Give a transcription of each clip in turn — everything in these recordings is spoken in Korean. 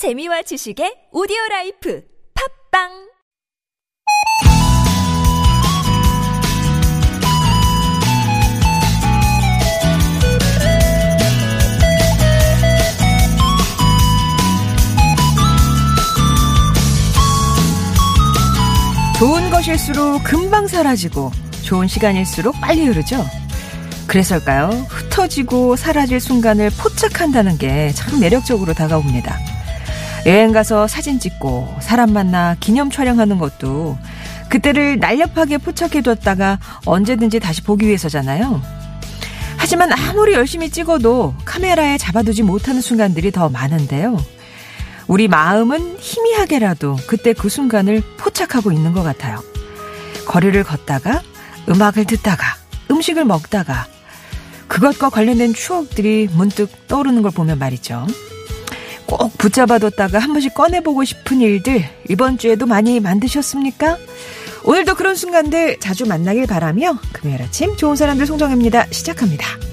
재미와 지식의 오디오 life 팟빵 좋은 것일수록 금방 사라지고 좋은 시간일수록 빨리 흐르죠. 그래서일까요? 흩어지고 사라질 순간을 포착한다는 게 참 매력적으로 다가옵니다. 여행 가서 사진 찍고 사람 만나 기념 촬영하는 것도 그때를 날렵하게 포착해뒀다가 언제든지 다시 보기 위해서잖아요. 하지만 아무리 열심히 찍어도 카메라에 잡아두지 못하는 순간들이 더 많은데요. 우리 마음은 희미하게라도 그때 그 순간을 포착하고 있는 것 같아요. 거리를 걷다가, 음악을 듣다가, 음식을 먹다가, 그것과 관련된 추억들이 문득 떠오르는 걸 보면 말이죠. 꼭 붙잡아뒀다가 한 번씩 꺼내보고 싶은 일들 이번 주에도 많이 만드셨습니까? 오늘도 그런 순간들 자주 만나길 바라며 금요일 아침 좋은 사람들 송정입니다. 시작합니다.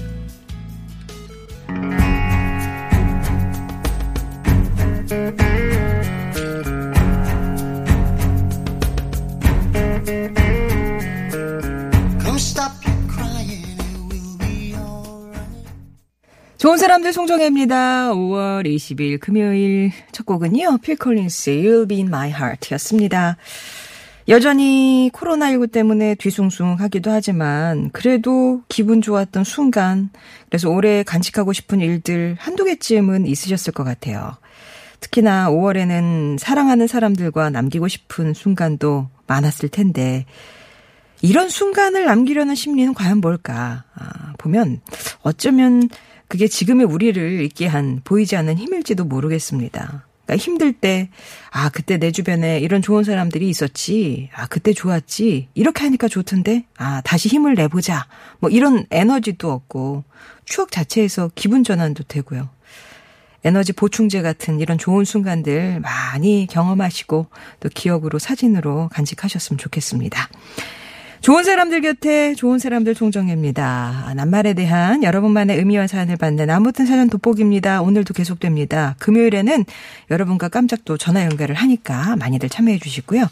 좋은 사람들 송정혜입니다. 5월 20일 금요일 첫 곡은요. 필 콜린스의 You'll Be In My Heart 였습니다. 여전히 코로나19 때문에 뒤숭숭 하기도 하지만 그래도 기분 좋았던 순간 그래서 올해 간직하고 싶은 일들 한두 개쯤은 있으셨을 것 같아요. 특히나 5월에는 사랑하는 사람들과 남기고 싶은 순간도 많았을 텐데 이런 순간을 남기려는 심리는 과연 뭘까? 아, 보면 어쩌면 그게 지금의 우리를 있게 한 보이지 않는 힘일지도 모르겠습니다. 그러니까 힘들 때, 아, 그때 내 주변에 이런 좋은 사람들이 있었지. 아, 그때 좋았지. 이렇게 하니까 좋던데. 아, 다시 힘을 내보자. 뭐 이런 에너지도 없고, 추억 자체에서 기분 전환도 되고요. 에너지 보충제 같은 이런 좋은 순간들 많이 경험하시고 또 기억으로 사진으로 간직하셨으면 좋겠습니다. 좋은 사람들 곁에 좋은 사람들 송정혜입니다. 낱말에 대한 여러분만의 의미와 사연을 받는 아무튼 사연 돋보기입니다. 오늘도 계속됩니다. 금요일에는 여러분과 깜짝 또 전화 연결을 하니까 많이들 참여해 주시고요.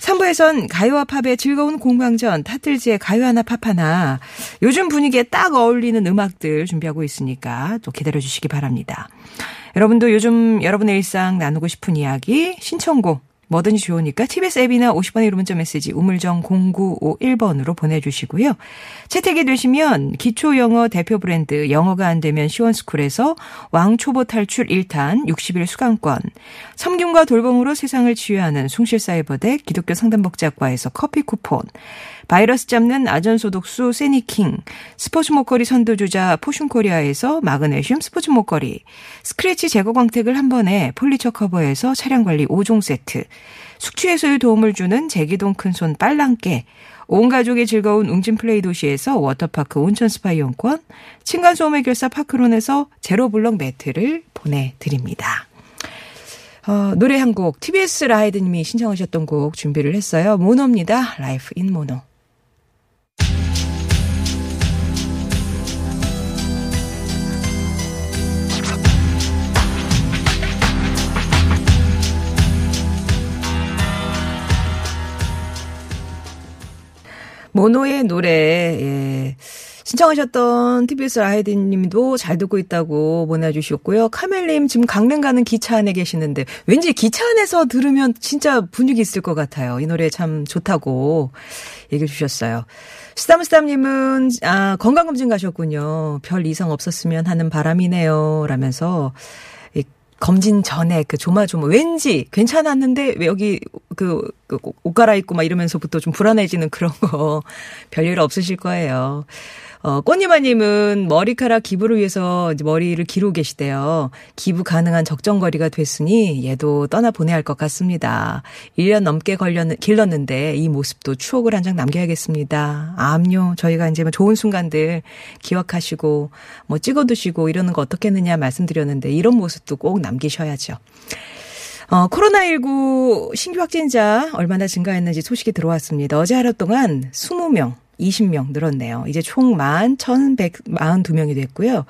3부에선 가요와 팝의 즐거운 공방전 타틀즈의 가요 하나 팝 하나 요즘 분위기에 딱 어울리는 음악들 준비하고 있으니까 또 기다려 주시기 바랍니다. 여러분도 요즘 여러분의 일상 나누고 싶은 이야기 신청곡 뭐든지 좋으니까 TBS 앱이나 50번의 유료 문자 메시지 우물정 0951번으로 보내주시고요. 채택이 되시면 기초영어 대표 브랜드 영어가 안 되면 시원스쿨에서 왕초보 탈출 1탄 60일 수강권 섬김과 돌봄으로 세상을 치유하는 숭실사이버대 기독교 상담복지학과에서 커피 쿠폰 바이러스 잡는 안전소독수 세니킹, 스포츠 목걸이 선도주자 포슌코리아에서 마그네슘 스포츠 목걸이, 스크래치 제거 광택을 한 번에 폴리처 커버에서 차량관리 5종 세트, 숙취 해소에 도움을 주는 제기동 큰손 빨랑깨, 온 가족이 즐거운 웅진 플레이 도시에서 워터파크 온천 스파 이용권, 층간소음 해결사 파크론에서 제로블럭 매트를 보내드립니다. 어, 노래 한 곡, TBS 라이드님이 신청하셨던 곡 준비를 했어요. 모노입니다. Life in Mono. 모노의 노래, 예. 신청하셨던 TBS 라이드님도 잘 듣고 있다고 보내주셨고요. 카멜님 지금 강릉 가는 기차 안에 계시는데 왠지 기차 안에서 들으면 진짜 분위기 있을 것 같아요. 이 노래 참 좋다고 얘기해 주셨어요. 스담스담님은 아 건강검진 가셨군요. 별 이상 없었으면 하는 바람이네요. 라면서 검진 전에 그 조마조마 왠지 괜찮았는데 왜 여기 그, 그 옷 갈아입고 막 이러면서부터 좀 불안해지는 그런 거 별일 없으실 거예요. 어, 꽃님아님은 머리카락 기부를 위해서 머리를 기르고 계시대요. 기부 가능한 적정거리가 됐으니 얘도 떠나보내야 할 것 같습니다. 1년 넘게 걸렸, 길렀는데 이 모습도 추억을 한 장 남겨야겠습니다. 암요, 저희가 이제 뭐 좋은 순간들 기억하시고 뭐 찍어두시고 이러는 거 어떻게 했느냐 말씀드렸는데 이런 모습도 꼭 남기셔야죠. 어, 코로나19 신규 확진자 얼마나 증가했는지 소식이 들어왔습니다. 어제 하루 동안 20명 20명 늘었네요. 이제 총 11,142명이 됐고요.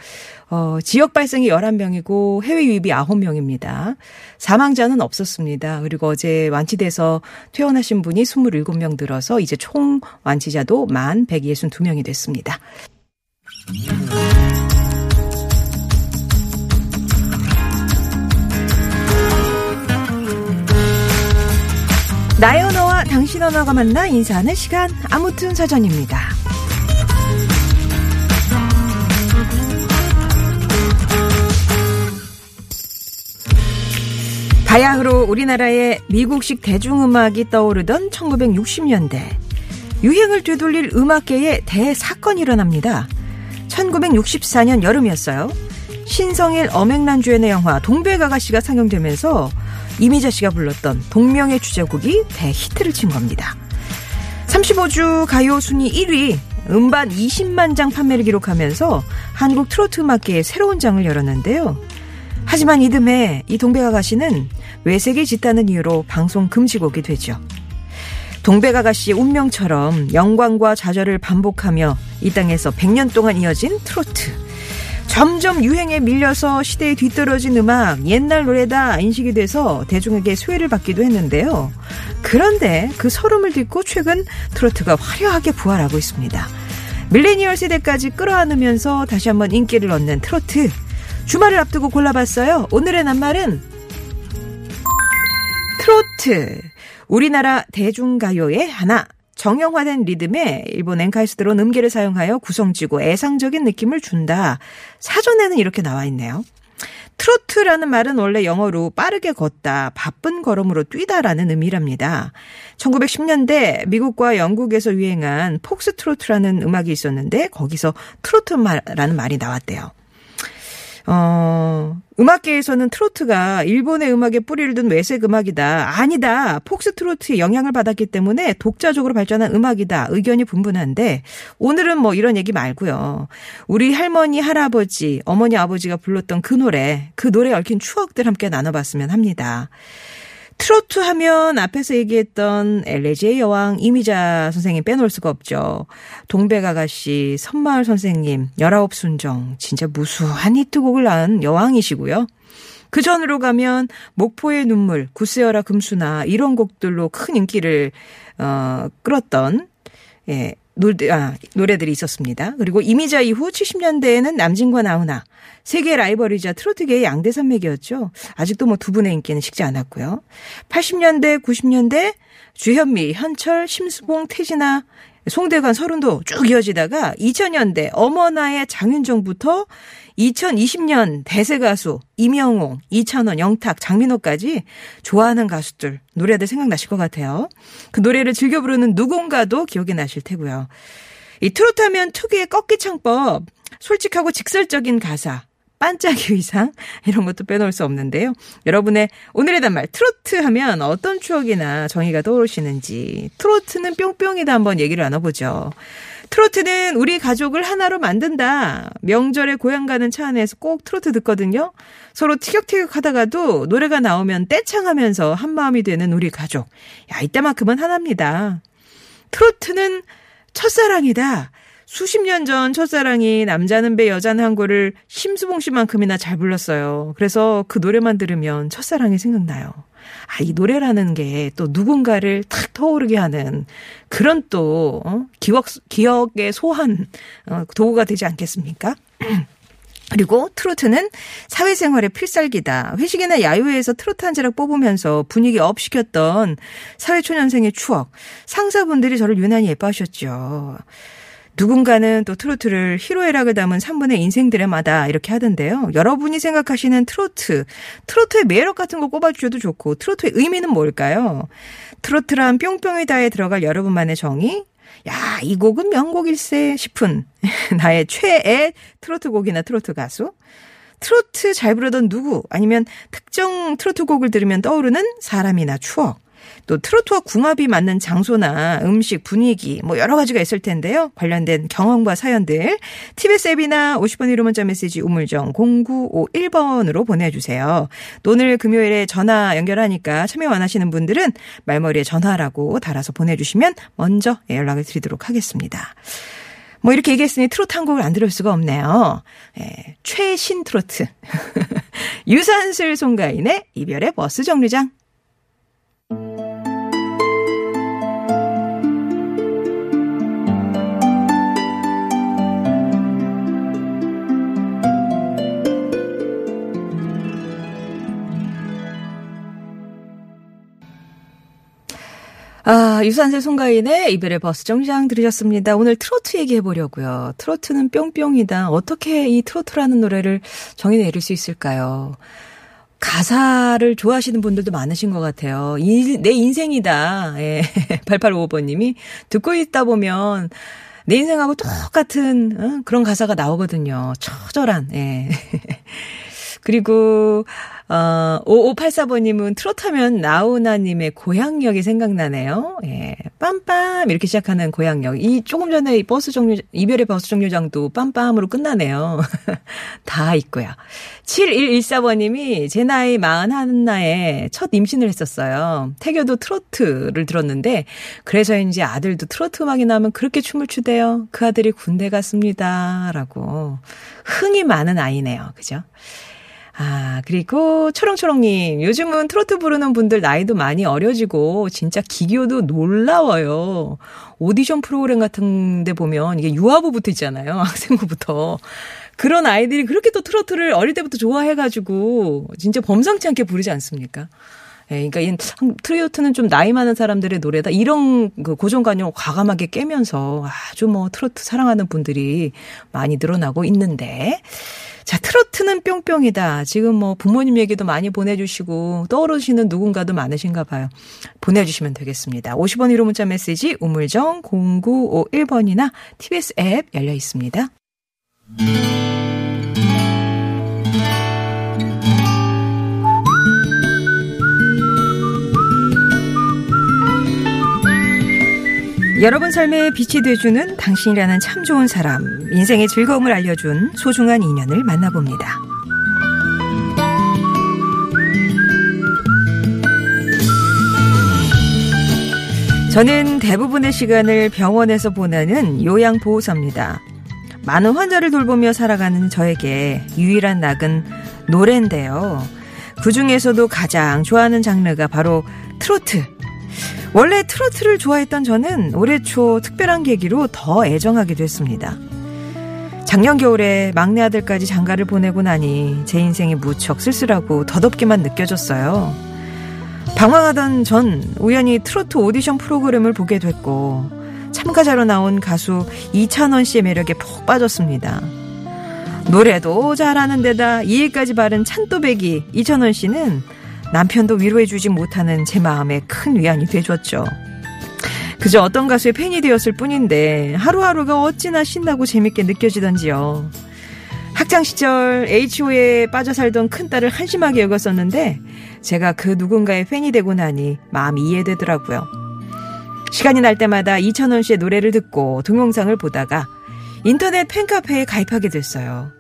어, 지역 발생이 11명이고 해외 유입이 9명입니다. 사망자는 없었습니다. 그리고 어제 완치돼서 퇴원하신 분이 27명 늘어서 이제 총 완치자도 1,162명이 됐습니다. 나의 언어와 당신 언어가 만나 인사하는 시간 아무튼 사전입니다. 바야흐로 우리나라의 미국식 대중음악이 떠오르던 1960년대 유행을 되돌릴 음악계에 대사건이 일어납니다. 1964년 여름이었어요. 신성일 엄앵란 주연의 영화 동백아가씨가 상영되면서 이미자 씨가 불렀던 동명의 주제곡이 대히트를 친 겁니다. 35주 가요 순위 1위, 음반 20만 장 판매를 기록하면서 한국 트로트 음악계에 새로운 장을 열었는데요. 하지만 이듬해 이 동백아 가씨는 외색이 짙다는 이유로 방송 금지곡이 되죠. 동백아 가씨의 운명처럼 영광과 좌절을 반복하며 이 땅에서 100년 동안 이어진 트로트. 점점 유행에 밀려서 시대에 뒤떨어진 음악, 옛날 노래다 인식이 돼서 대중에게 소외를 받기도 했는데요. 그런데 그 서름을 딛고 최근 트로트가 화려하게 부활하고 있습니다. 밀레니얼 세대까지 끌어안으면서 다시 한번 인기를 얻는 트로트. 주말을 앞두고 골라봤어요. 오늘의 낱말은 트로트. 우리나라 대중가요의 하나. 정형화된 리듬에 일본 들어온 음계를 사용하여 구성지고 애상적인 느낌을 준다. 사전에는 이렇게 나와 있네요. 트로트라는 말은 원래 영어로 빠르게 걷다, 바쁜 걸음으로 뛰다라는 의미랍니다. 1910년대 미국과 영국에서 유행한 폭스트로트라는 음악이 있었는데 거기서 트로트라는 말이 나왔대요. 어, 음악계에서는 트로트가 일본의 음악에 뿌리를 둔 외색 음악이다. 아니다. 폭스트로트의 영향을 받았기 때문에 독자적으로 발전한 음악이다. 의견이 분분한데 오늘은 뭐 이런 얘기 말고요. 우리 할머니, 할아버지, 어머니, 아버지가 불렀던 그 노래, 그 노래에 얽힌 추억들 함께 나눠봤으면 합니다. 트로트 하면 앞에서 얘기했던 엘레지의 여왕 이미자 선생님 빼놓을 수가 없죠. 동백아가씨, 선마을 선생님, 열아홉 순정, 진짜 무수한 히트곡을 낳은 여왕이시고요. 그 전으로 가면 목포의 눈물, 구스여라 금수나 이런 곡들로 큰 인기를 어 끌었던 예, 노래, 아, 노래들이 있었습니다. 그리고 이미자 이후 70년대에는 남진과 나훈아, 세계 라이벌이자 트로트계의 양대 산맥이었죠. 아직도 뭐 두 분의 인기는 식지 않았고요. 80년대, 90년대 주현미, 현철, 심수봉, 태진아, 송대관, 서른도 쭉 이어지다가 2000년대 어머나의 장윤정부터 2020년 대세 가수 임영웅, 이찬원, 영탁, 장민호까지 좋아하는 가수들 노래들 생각나실 것 같아요. 그 노래를 즐겨 부르는 누군가도 기억이 나실 테고요. 이 트로트 하면 특유의 꺾기 창법, 솔직하고 직설적인 가사, 반짝이 의상 이런 것도 빼놓을 수 없는데요. 여러분의 오늘의 단말 트로트 하면 어떤 추억이나 정의가 떠오르시는지 트로트는 뿅뿅이다 한번 얘기를 나눠보죠. 트로트는 우리 가족을 하나로 만든다. 명절에 고향 가는 차 안에서 꼭 트로트 듣거든요. 서로 티격태격 하다가도 노래가 나오면 떼창하면서 한마음이 되는 우리 가족. 야, 이때만큼은 하나입니다. 트로트는 첫사랑이다. 수십 년 전 첫사랑이 남자는 배 여자는 항구를 심수봉 씨만큼이나 잘 불렀어요. 그래서 그 노래만 들으면 첫사랑이 생각나요. 아, 이 노래라는 게 또 누군가를 탁 떠오르게 하는 그런 또, 어? 기억, 기억의 소환, 어, 도구가 되지 않겠습니까? 그리고 트로트는 사회생활의 필살기다. 회식이나 야유회에서 트로트 한 자락 뽑으면서 분위기 업 시켰던 사회초년생의 추억. 상사분들이 저를 유난히 예뻐하셨죠. 누군가는 또 트로트를 희로애락을 담은 3분의 인생 드라마다 이렇게 하던데요. 여러분이 생각하시는 트로트, 트로트의 매력 같은 거 꼽아주셔도 좋고 트로트의 의미는 뭘까요? 트로트란 뿅뿅이다에 들어갈 여러분만의 정의? 야, 이 곡은 명곡일세 싶은 나의 최애 트로트 곡이나 트로트 가수? 트로트 잘 부르던 누구 아니면 특정 트로트 곡을 들으면 떠오르는 사람이나 추억. 또 트로트와 궁합이 맞는 장소나 음식, 분위기 뭐 여러 가지가 있을 텐데요. 관련된 경험과 사연들 TBS 앱이나 50번 1호 문자 메시지 우물정 0951번으로 보내주세요. 또 오늘 금요일에 전화 연결하니까 참여 원하시는 분들은 말머리에 전화라고 달아서 보내주시면 먼저 연락을 드리도록 하겠습니다. 뭐 이렇게 얘기했으니 트로트 한 곡을 안 들을 수가 없네요. 예, 최신 트로트. 유산슬 송가인의 이별의 버스 정류장. 아, 유산슬 송가인의 이별의 버스 정류장 들으셨습니다. 오늘 트로트 얘기해 보려고요. 트로트는 뿅뿅이다. 어떻게 이 트로트라는 노래를 정의 내릴 수 있을까요? 가사를 좋아하시는 분들도 많으신 것 같아요. 이, 내 인생이다. 예. 8855번님이 듣고 있다 보면 내 인생하고 똑같은 어? 그런 가사가 나오거든요. 처절한. 예. 그리고 어, 5584번님은 트로트 하면 나훈아님의 고향역이 생각나네요. 예. 빰빰 이렇게 시작하는 고향역. 이 조금 전에 이 버스 정류, 이별의 버스 정류장도 빰빰으로 끝나네요. 다 있고요. 7114번님이 제 나이 마흔하나에 첫 임신을 했었어요. 태교도 트로트를 들었는데, 그래서인지 아들도 트로트 음악이 나면 그렇게 춤을 추대요. 그 아들이 군대 갔습니다. 라고. 흥이 많은 아이네요. 그죠? 아, 그리고 초롱초롱님, 요즘은 트로트 부르는 분들 나이도 많이 어려지고, 진짜 기교도 놀라워요. 오디션 프로그램 같은 데 보면, 이게 유아부부터 있잖아요. 학생부부터. 그런 아이들이 그렇게 또 트로트를 어릴 때부터 좋아해가지고, 진짜 범상치 않게 부르지 않습니까? 예, 그러니까 이 트로트는 좀 나이 많은 사람들의 노래다. 이런 그 고정관념을 과감하게 깨면서 아주 뭐 트로트 사랑하는 분들이 많이 늘어나고 있는데, 자, 트로트는 뿅뿅이다. 지금 뭐 부모님 얘기도 많이 보내주시고 떠오르시는 누군가도 많으신가 봐요. 보내주시면 되겠습니다. 50원 1호 문자 메시지 우물정 0951번이나 TBS 앱 열려 있습니다. 여러분 삶에 빛이 돼주는 당신이라는 참 좋은 사람, 인생의 즐거움을 알려준 소중한 인연을 만나봅니다. 저는 대부분의 시간을 병원에서 보내는 요양보호사입니다. 많은 환자를 돌보며 살아가는 저에게 유일한 낙은 노래인데요. 그 중에서도 가장 좋아하는 장르가 바로 트로트. 원래 트로트를 좋아했던 저는 올해 초 특별한 계기로 더 애정하게 됐습니다. 작년 겨울에 막내 아들까지 장가를 보내고 나니 제 인생이 무척 쓸쓸하고 덧없게만 느껴졌어요. 방황하던 전 우연히 트로트 오디션 프로그램을 보게 됐고 참가자로 나온 가수 이찬원 씨의 매력에 푹 빠졌습니다. 노래도 잘하는 데다 이해까지 바른 찬또배기 이찬원 씨는 남편도 위로해주지 못하는 제 마음에 큰 위안이 돼줬죠. 그저 어떤 가수의 팬이 되었을 뿐인데 하루하루가 어찌나 신나고 재밌게 느껴지던지요. 학창 시절 H.O.에 빠져 살던 큰 딸을 한심하게 여겼었는데 제가 그 누군가의 팬이 되고 나니 마음이 이해되더라고요. 시간이 날 때마다 이찬원 씨의 노래를 듣고 동영상을 보다가 인터넷 팬카페에 가입하게 됐어요.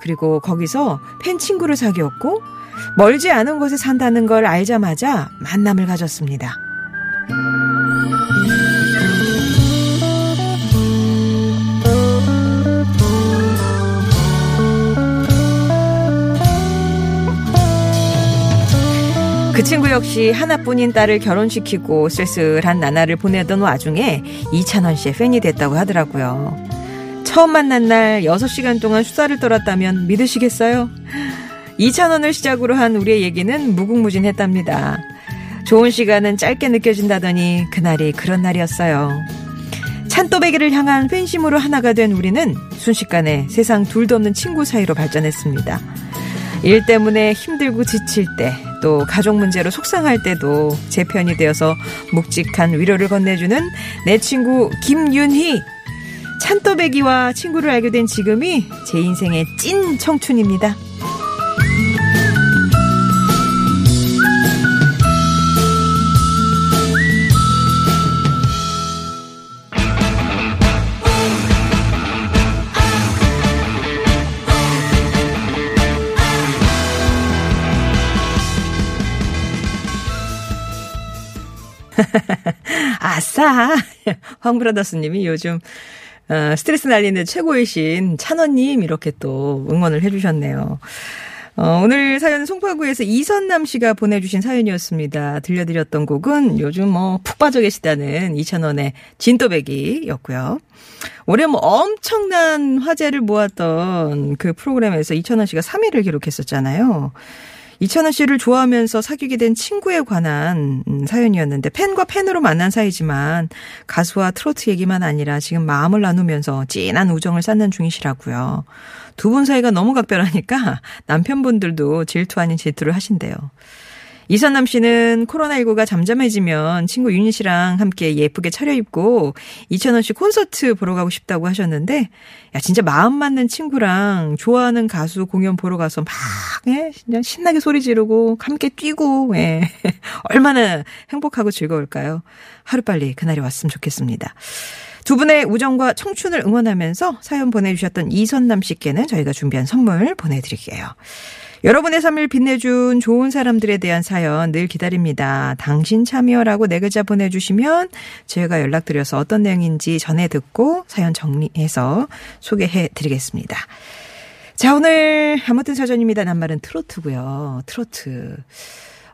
그리고 거기서 팬 친구를 사귀었고 멀지 않은 곳에 산다는 걸 알자마자 만남을 가졌습니다. 그 친구 역시 하나뿐인 딸을 결혼시키고 쓸쓸한 나날을 보내던 와중에 이찬원 씨의 팬이 됐다고 하더라고요. 처음 만난 날 6시간 동안 수다를 떨었다면 믿으시겠어요? 2,000원을 시작으로 한 우리의 얘기는 무궁무진했답니다. 좋은 시간은 짧게 느껴진다더니 그날이 그런 날이었어요. 찬또배기를 향한 팬심으로 하나가 된 우리는 순식간에 세상 둘도 없는 친구 사이로 발전했습니다. 일 때문에 힘들고 지칠 때, 또 가족 문제로 속상할 때도 제 편이 되어서 묵직한 위로를 건네주는 내 친구 김윤희. 찬또배기와 친구를 알게 된 지금이 제 인생의 찐 청춘입니다. 아싸! 황브라더스님이 요즘 어, 스트레스 날리는 최고이신 찬원님 이렇게 또 응원을 해주셨네요. 어, 오늘 사연 송파구에서 이선남 씨가 보내주신 사연이었습니다. 들려드렸던 곡은 요즘 뭐 푹 빠져 계시다는 2,000원의 진또배기였고요. 올해 뭐 엄청난 화제를 모았던 그 프로그램에서 2,000원 씨가 3위를 기록했었잖아요. 이찬원 씨를 좋아하면서 사귀게 된 친구에 관한 음, 사연이었는데 팬과 팬으로 만난 사이지만 가수와 트로트 얘기만 아니라 지금 마음을 나누면서 진한 우정을 쌓는 중이시라고요. 두 분 사이가 너무 각별하니까 남편분들도 질투 아닌 질투를 하신대요. 이선남 씨는 코로나19가 잠잠해지면 친구 윤희 씨랑 함께 예쁘게 차려입고 2,000원씩 콘서트 보러 가고 싶다고 하셨는데, 야, 진짜 마음 맞는 친구랑 좋아하는 가수 공연 보러 가서 막, 예, 그냥 신나게 소리 지르고, 함께 뛰고, 예. 얼마나 행복하고 즐거울까요? 하루빨리 그날이 왔으면 좋겠습니다. 두 분의 우정과 청춘을 응원하면서 사연 보내주셨던 이선남 씨께는 저희가 준비한 선물 보내드릴게요. 여러분의 삶을 빛내준 좋은 사람들에 대한 사연 늘 기다립니다. 당신 참여라고 네 글자 보내주시면 저희가 연락드려서 어떤 내용인지 전해 듣고 사연 정리해서 소개해 드리겠습니다. 자, 오늘 아무튼 사전입니다. 낱말은 트로트고요. 트로트.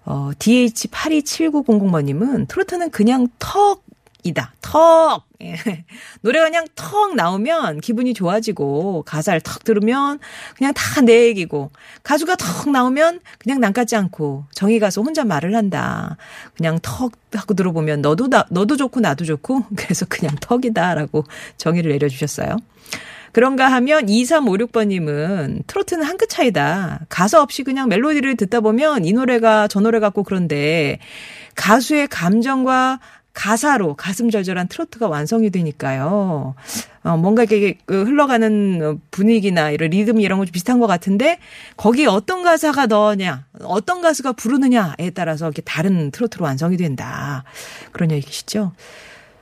어, DH827900번님은 트로트는 그냥 턱이다. 턱! 예. 노래가 그냥 턱 나오면 기분이 좋아지고 가사를 턱 들으면 그냥 다 내 얘기고 가수가 턱 나오면 그냥 남 같지 않고 정이 가서 혼자 말을 한다. 그냥 턱 하고 들어보면 너도 나, 너도 좋고 나도 좋고 그래서 그냥 턱이다라고 정의를 내려주셨어요. 그런가 하면 2356번님은 트로트는 한 끗 차이다. 가사 없이 그냥 멜로디를 듣다 보면 이 노래가 저 노래 같고 그런데 가수의 감정과 가사로 가슴 절절한 트로트가 완성이 되니까요. 어, 뭔가 이렇게 그 흘러가는 분위기나 이런 리듬 이런 거 좀 비슷한 것 같은데 거기에 어떤 가사가 넣으냐, 어떤 가수가 부르느냐에 따라서 이렇게 다른 트로트로 완성이 된다. 그런 얘기시죠.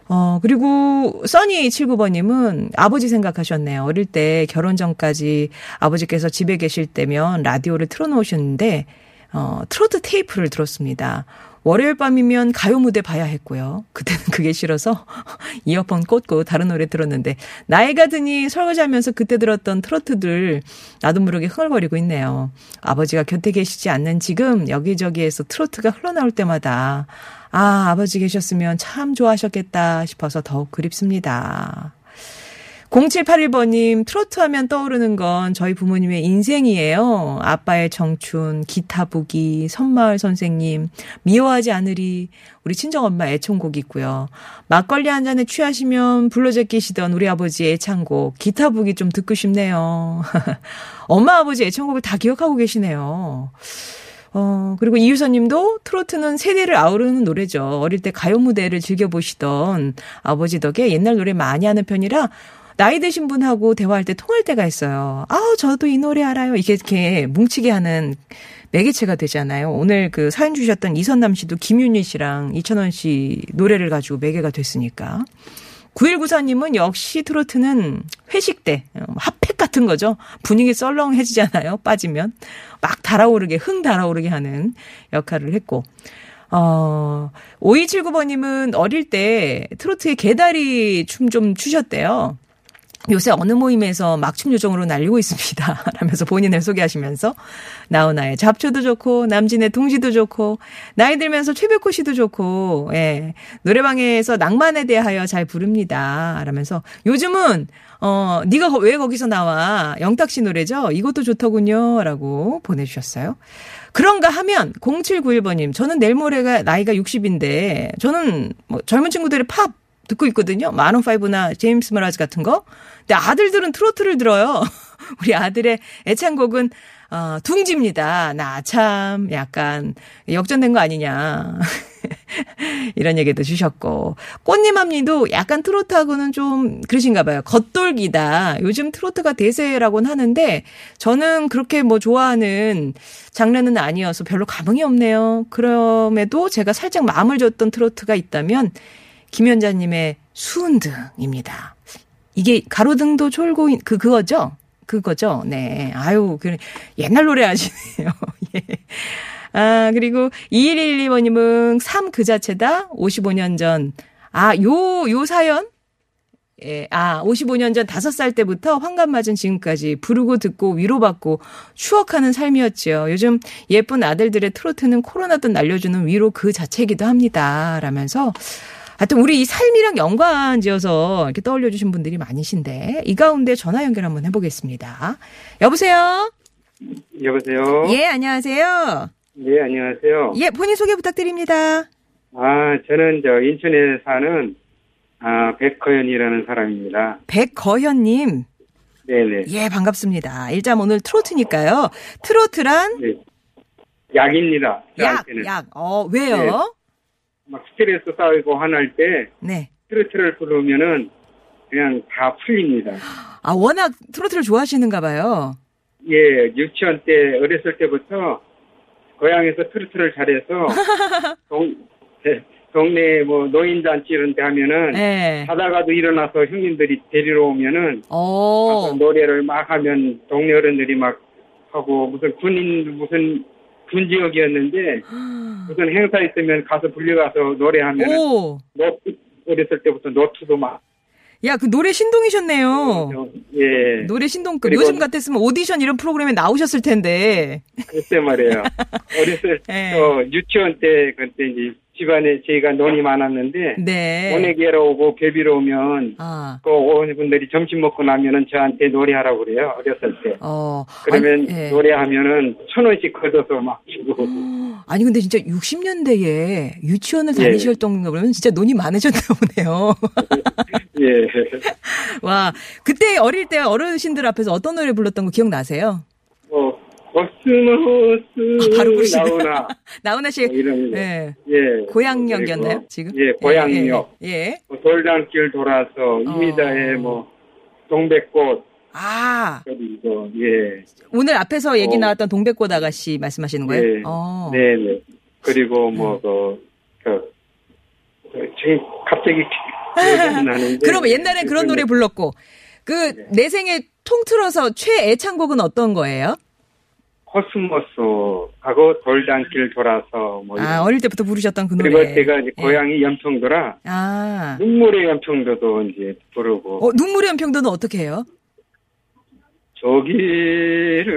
어, 그리고 써니 79번님은 아버지 생각하셨네요. 어릴 때 결혼 전까지 아버지께서 집에 계실 때면 라디오를 틀어놓으셨는데, 어, 트로트 테이프를 들었습니다. 월요일 밤이면 가요 무대 봐야 했고요. 그때는 그게 싫어서 이어폰 꽂고 다른 노래 들었는데 나이가 드니 설거지하면서 그때 들었던 트로트들 나도 모르게 흥얼거리고 있네요. 아버지가 곁에 계시지 않는 지금 여기저기에서 트로트가 흘러나올 때마다 아 아버지 계셨으면 참 좋아하셨겠다 싶어서 더욱 그립습니다. 0781번님, 트로트 하면 떠오르는 건 저희 부모님의 인생이에요. 아빠의 청춘, 기타 부기, 선마을 선생님, 미워하지 않으리, 우리 친정엄마 애청곡 있고요. 막걸리 한 잔에 취하시면 불러제끼시던 우리 아버지의 애창곡, 기타 부기 좀 듣고 싶네요. 엄마 아버지 애창곡을 다 기억하고 계시네요. 어, 그리고 이유선 님도 트로트는 세대를 아우르는 노래죠. 어릴 때 가요 무대를 즐겨보시던 아버지 덕에 옛날 노래 많이 하는 편이라 나이 드신 분하고 대화할 때 통할 때가 있어요. 아우, 저도 이 노래 알아요. 이게 이렇게 뭉치게 하는 매개체가 되잖아요. 오늘 그 사연 주셨던 이선남 씨도 김윤희 씨랑 이천원 씨 노래를 가지고 매개가 됐으니까. 9194님은 역시 트로트는 회식 때 어, 핫팩 같은 거죠. 분위기 썰렁해지잖아요. 빠지면 막 달아오르게 흥 달아오르게 하는 역할을 했고 어 5279번님은 어릴 때 트로트의 개다리 춤 좀 추셨대요. 요새 어느 모임에서 막춤 요정으로 날리고 있습니다. 라면서 본인을 소개하시면서 나훈아의 잡초도 좋고 남진의 둥지도 좋고 나이 들면서 최백호 씨도 좋고 예. 노래방에서 낭만에 대하여 잘 부릅니다. 라면서 요즘은 어 네가 왜 거기서 나와 영탁 씨 노래죠. 이것도 좋더군요라고 보내 주셨어요. 그런가 하면 0791번 님 저는 내일 모레가 나이가 60인데 저는 뭐 젊은 친구들의 팝 듣고 있거든요. 마론 파이브나 제임스 머라즈 같은 거. 근데 아들들은 트로트를 들어요. 우리 아들의 애창곡은 어, 둥지입니다. 나 참 약간 역전된 거 아니냐. 이런 얘기도 주셨고. 꽃님합니도 약간 트로트하고는 좀 그러신가 봐요. 겉돌기다. 요즘 트로트가 대세라고는 하는데 저는 그렇게 뭐 좋아하는 장르는 아니어서 별로 감흥이 없네요. 그럼에도 제가 살짝 마음을 줬던 트로트가 있다면 김연자님의 수은등입니다. 이게 가로등도 졸고 그 그거죠? 그거죠. 네. 아유, 그 옛날 노래 하시네요. 예. 아, 그리고 2112번 님은 삶 그 자체다. 55년 전. 아, 요, 요 사연? 예, 아, 55년 전 5살 때부터 환갑 맞은 지금까지 부르고 듣고 위로받고 추억하는 삶이었지요. 요즘 예쁜 아들들의 트로트는 코로나 도 날려주는 위로 그 자체이기도 합니다. 라면서 하여튼 우리 이 삶이랑 연관 지어서 이렇게 떠올려 주신 분들이 많으신데 이 가운데 전화 연결 한번 해보겠습니다. 여보세요? 여보세요? 예, 안녕하세요. 네, 안녕하세요. 예, 본인 소개 부탁드립니다. 아, 저는 저 인천에 사는 아, 백허연이라는 사람입니다. 백거현님. 네네. 예, 반갑습니다. 일단 오늘 트로트니까요. 트로트란 네. 약입니다. 약. 약. 어, 왜요? 막 스트레스 쌓이고 화날 때 네. 트로트를 부르면은 그냥 다 풀립니다. 아, 워낙 트로트를 좋아하시는가 봐요. 예, 유치원 때 어렸을 때부터 고향에서 트로트를 잘해서 동, 네, 동네 뭐 노인잔치 이런 데 하면은 네. 자다가도 일어나서 형님들이 데리러 오면은 노래를 막 하면 동네 어른들이 막 하고 무슨 군인 무슨 군 지역이었는데 무슨 행사 있으면 가서 불려가서 노래하면 오. 노트 어렸을 때부터 노트도 막 야, 그 노래 신동이셨네요. 예 노래 신동급. 요즘 같았으면 오디션 이런 프로그램에 나오셨을 텐데. 그때 말이에요 어렸을 예. 때 유치원 때 그때 이제 집안에 저희가 논이 많았는데 네. 모내기하러 오고 배비러 오면 아. 그 오는 분들이 점심 먹고 나면은 저한테 노래하라고 그래요 어렸을 때 어. 그러면 아니, 예. 노래하면은 천 원씩 걷어서 막 주고 아니 근데 진짜 60년대에 유치원을 예. 다니실 정도면 진짜 돈이 많으셨나 보네요. 예. 와, 그때 어릴 때 어르신들 앞에서 어떤 노래 불렀던 거 기억나세요? 어, 코스모스 아, 바로 부르시네. 나오나 나훈아 씨, 뭐 이런 거. 예. 예. 고향역이었나요, 그리고, 지금? 예, 고향역. 예. 예. 뭐 돌담길 돌아서 이미자의 어. 뭐 동백꽃 아, 그리고 예. 오늘 앞에서 얘기 어. 나왔던 동백꽃 아가씨 말씀하시는 거예요? 네. 어. 네, 네. 그리고 뭐그 그, 그 지금 갑자기 안 나는데 그럼 옛날엔 그런 노래 불렀고, 그, 네. 내 생에 통틀어서 최애창곡은 어떤 거예요? 코스모스하고 돌담길 돌아서 뭐 아. 어릴 때부터 부르셨던 그 노래. 그리고 제가 이제 예. 고향이 연평도라 아. 눈물의 연평도도 이제 부르고 어, 눈물의 연평도는 어떻게 해요? 저기를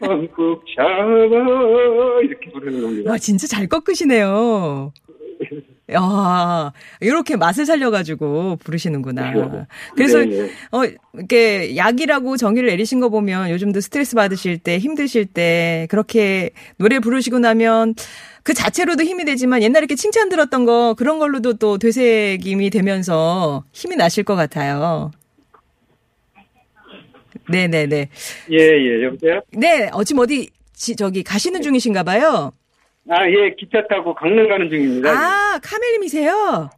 전국 잡아 이렇게 부르는 겁니다. 와, 진짜 잘 꺾으시네요. 야, 이렇게 맛을 살려가지고 부르시는구나. 그래서, 네 네. 어, 이렇게 약이라고 정의를 내리신 거 보면 요즘도 스트레스 받으실 때, 힘드실 때, 그렇게 노래 부르시고 나면 그 자체로도 힘이 되지만 옛날에 이렇게 칭찬 들었던 거, 그런 걸로도 또 되새김이 되면서 힘이 나실 것 같아요. 네네네. 예, 예, 여보세요? 네, 어, 지금 어디, 지, 저기 가시는 중이신가 봐요. 아, 예, 기차 타고 강릉 가는 중입니다. 아, 카멜님이세요?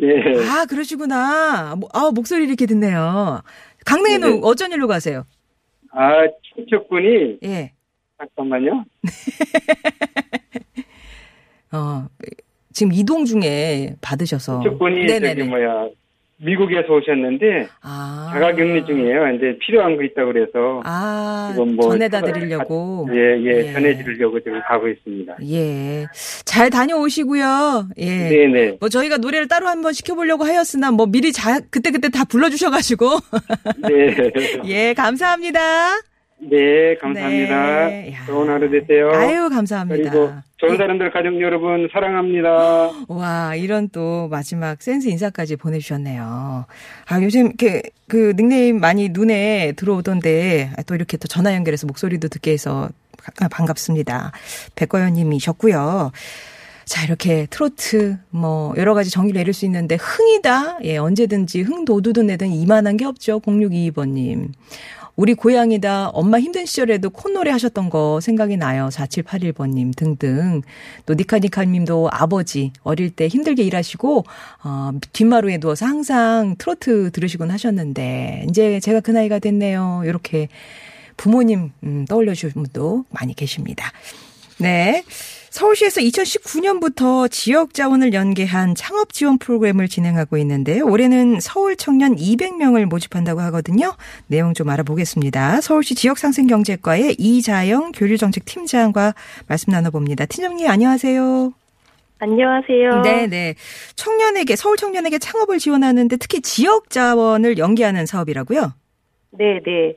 네. 아, 그러시구나. 뭐, 아, 목소리 이렇게 듣네요. 강릉에는 네네. 어쩐 일로 가세요? 아, 친척분이, 예. 잠깐만요. 어, 지금 이동 중에 받으셔서. 친척분이 저기 뭐야, 미국에서 오셨는데, 아. 자가격리 중이에요. 이제 필요한 거 있다고 그래서, 아, 이건 뭐 전해다 드리려고. 예, 예, 예. 전해드리려고 지금 가고 있습니다. 예. 잘 다녀오시고요. 예. 네네. 뭐 저희가 노래를 따로 한번 시켜보려고 하였으나 뭐 미리 자, 그때 그때 다 불러주셔가지고. 네. 예, 감사합니다. 네, 감사합니다. 네. 야. 좋은 하루 되세요. 아유, 감사합니다. 좋은 예. 사람들 가족 여러분 사랑합니다. 와, 이런 또 마지막 센스 인사까지 보내주셨네요. 아, 요즘 이렇게 그 닉네임 많이 눈에 들어오던데 아, 또 이렇게 또 전화 연결해서 목소리도 듣게 해서 가- 반갑습니다. 백거연님이셨고요. 자, 이렇게 트로트, 뭐, 여러 가지 정의를 내릴 수 있는데, 흥이다? 예, 언제든지 흥 도두든 내든 이만한 게 없죠. 0622번님. 우리 고향이다. 엄마 힘든 시절에도 콧노래 하셨던 거 생각이 나요. 4781번님 등등. 또 니카니카님도 아버지 어릴 때 힘들게 일하시고 어, 뒷마루에 누워서 항상 트로트 들으시곤 하셨는데 이제 제가 그 나이가 됐네요. 이렇게 부모님 음, 떠올려 주신 분도 많이 계십니다. 네. 서울시에서 2019년부터 지역 자원을 연계한 창업 지원 프로그램을 진행하고 있는데 올해는 서울 청년 200명을 모집한다고 하거든요. 내용 좀 알아보겠습니다. 서울시 지역상생경제과의 이자영 교류정책 팀장과 말씀 나눠봅니다. 팀장님 안녕하세요. 안녕하세요. 네네. 청년에게 서울 청년에게 창업을 지원하는데 특히 지역 자원을 연계하는 사업이라고요? 네네.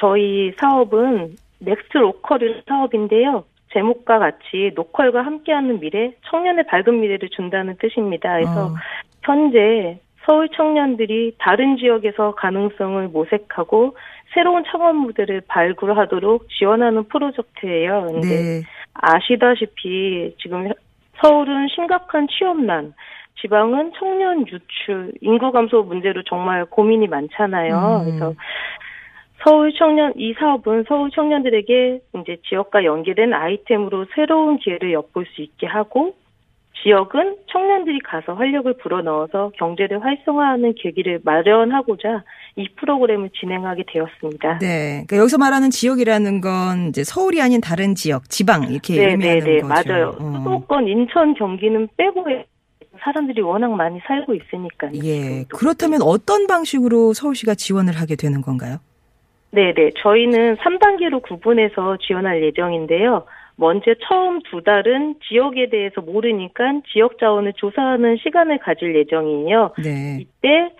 저희 사업은 Next Local 사업인데요. 제목과 같이 로컬과 함께하는 미래, 청년의 밝은 미래를 준다는 뜻입니다. 그래서 어. 현재 서울 청년들이 다른 지역에서 가능성을 모색하고 새로운 창업 무대를 발굴하도록 지원하는 프로젝트예요. 근데 네. 아시다시피 지금 서울은 심각한 취업난, 지방은 청년 유출, 인구 감소 문제로 정말 고민이 많잖아요. 음. 그래서 서울 청년 이 사업은 서울 청년들에게 이제 지역과 연계된 아이템으로 새로운 기회를 엿볼 수 있게 하고 지역은 청년들이 가서 활력을 불어넣어서 경제를 활성화하는 계기를 마련하고자 이 프로그램을 진행하게 되었습니다. 네. 그러니까 여기서 말하는 지역이라는 건 이제 서울이 아닌 다른 지역, 지방 이렇게 네, 의미하는 네, 네, 거죠. 맞아요. 어. 수도권, 인천, 경기는 빼고 사람들이 워낙 많이 살고 있으니까요. 예. 지금도. 그렇다면 어떤 방식으로 서울시가 지원을 하게 되는 건가요? 네, 네. 저희는 3단계로 구분해서 지원할 예정인데요. 먼저 처음 두 달은 지역에 대해서 모르니까 지역 자원을 조사하는 시간을 가질 예정이에요. 네. 이때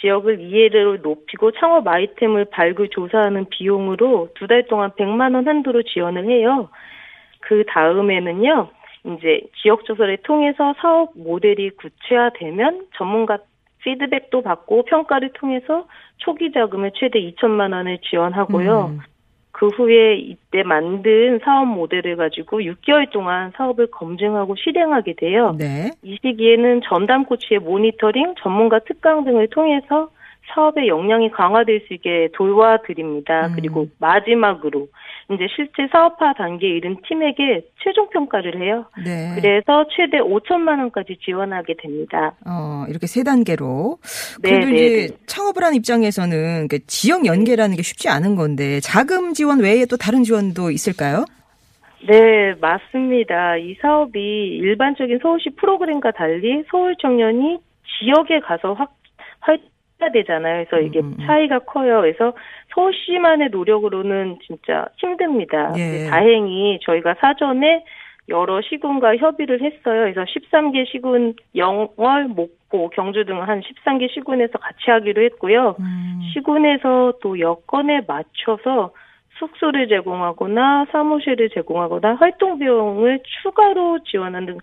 지역을 이해를 높이고 창업 아이템을 발굴 조사하는 비용으로 두 달 동안 100만 원 한도로 지원을 해요. 그 다음에는요. 이제 지역 조사를 통해서 사업 모델이 구체화되면 전문가 피드백도 받고 평가를 통해서 초기 자금을 최대 2천만 원을 지원하고요. 음. 그 후에 이때 만든 사업 모델을 가지고 6개월 동안 사업을 검증하고 실행하게 돼요. 네. 이 시기에는 전담 코치의 모니터링, 전문가 특강 등을 통해서 사업의 역량이 강화될 수 있게 도와드립니다. 음. 그리고 마지막으로 이제 실제 사업화 단계에 이른 팀에게 최종 평가를 해요. 네. 그래서 최대 5천만 원까지 지원하게 됩니다. 어, 이렇게 세 단계로. 네, 그래도 네, 이제 네. 창업을 한 입장에서는 그 지역 연계라는 게 쉽지 않은 건데 자금 지원 외에 또 다른 지원도 있을까요? 네, 맞습니다. 이 사업이 일반적인 서울시 프로그램과 달리 서울 청년이 지역에 가서 확, 활 해야 되잖아요. 그래서 이게 음, 음. 차이가 커요. 그래서 서울시만의 노력으로는 진짜 힘듭니다. 예. 다행히 저희가 사전에 여러 시군과 협의를 했어요. 그래서 13개 시군 영월, 목포, 경주 등 한 13개 시군에서 같이 하기로 했고요. 음. 시군에서 또 여건에 맞춰서 숙소를 제공하거나 사무실을 제공하거나 활동 비용을 추가로 지원하는 등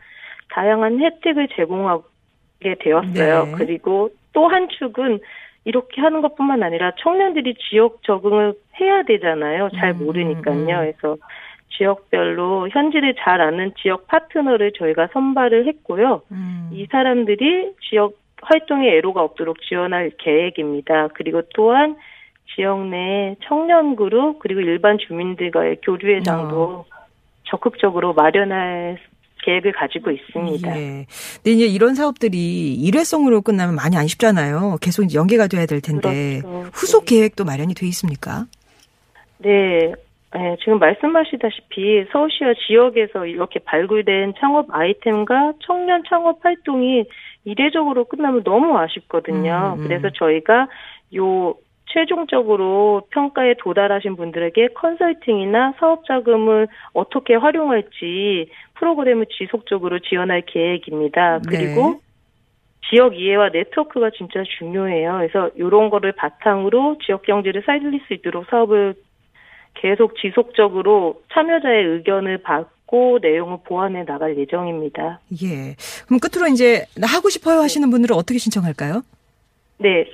다양한 혜택을 제공하게 되었어요. 네. 그리고 또 한 축은 이렇게 하는 것뿐만 아니라 청년들이 지역 적응을 해야 되잖아요. 잘 음, 모르니까요. 음. 그래서 지역별로 현지를 잘 아는 지역 파트너를 저희가 선발을 했고요. 음. 이 사람들이 지역 활동에 애로가 없도록 지원할 계획입니다. 그리고 또한 지역 내 청년 그룹 그리고 일반 주민들과의 교류회장도 적극적으로 마련할 계획을 가지고 있습니다. 예. 근데 이제 이런 사업들이 일회성으로 끝나면 많이 안 쉽잖아요. 계속 연계가 돼야 될 텐데 그렇죠. 후속 계획도 마련이 돼 있습니까? 네. 네, 지금 말씀하시다시피 서울시와 지역에서 이렇게 발굴된 창업 아이템과 청년 창업 활동이 이례적으로 끝나면 너무 아쉽거든요. 음, 음. 그래서 저희가 요 최종적으로 평가에 도달하신 분들에게 컨설팅이나 사업 자금을 어떻게 활용할지 프로그램을 지속적으로 지원할 계획입니다. 네. 그리고 지역 이해와 네트워크가 진짜 중요해요. 그래서 이런 거를 바탕으로 지역 경제를 살릴 수 있도록 사업을 계속 지속적으로 참여자의 의견을 받고 내용을 보완해 나갈 예정입니다. 예. 그럼 끝으로 이제 나 하고 싶어요 하시는 분들은 어떻게 신청할까요? 네.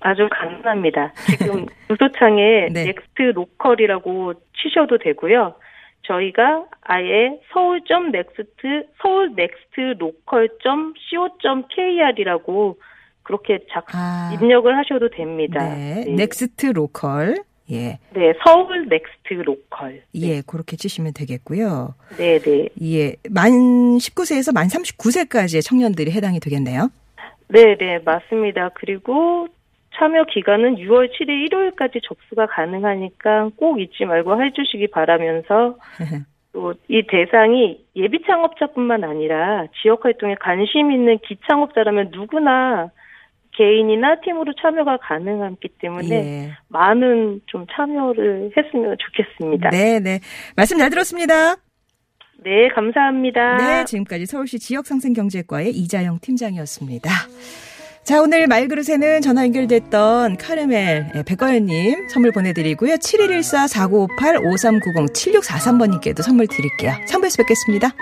아주 간단합니다. 지금 주소창에 네. Next Local이라고 치셔도 되고요. 저희가 아예 서울.Next 서울 Next Local.co.kr이라고 그렇게 작 아. 입력을 하셔도 됩니다. 네. 네. Next Local. 예. 네, 서울 Next Local. 예, 그렇게 치시면 되겠고요. 네, 네. 예. 만 19세에서 만 39세까지의 청년들이 해당이 되겠네요. 네, 네, 맞습니다. 그리고 참여 기간은 6월 7일 일요일까지 접수가 가능하니까 꼭 잊지 말고 해주시기 바라면서 또 이 대상이 예비 창업자뿐만 아니라 지역 활동에 관심 있는 기창업자라면 누구나 개인이나 팀으로 참여가 가능하기 때문에 예. 많은 좀 참여를 했으면 좋겠습니다. 네, 네. 말씀 잘 들었습니다. 네, 감사합니다. 네, 지금까지 서울시 지역상생경제과의 이자영 팀장이었습니다. 자, 오늘 말그릇에는 전화 연결됐던 카르멜 예, 백과연님 선물 보내드리고요. 7114-4958-5390-7643번님께도 선물 드릴게요. 3부에서 뵙겠습니다.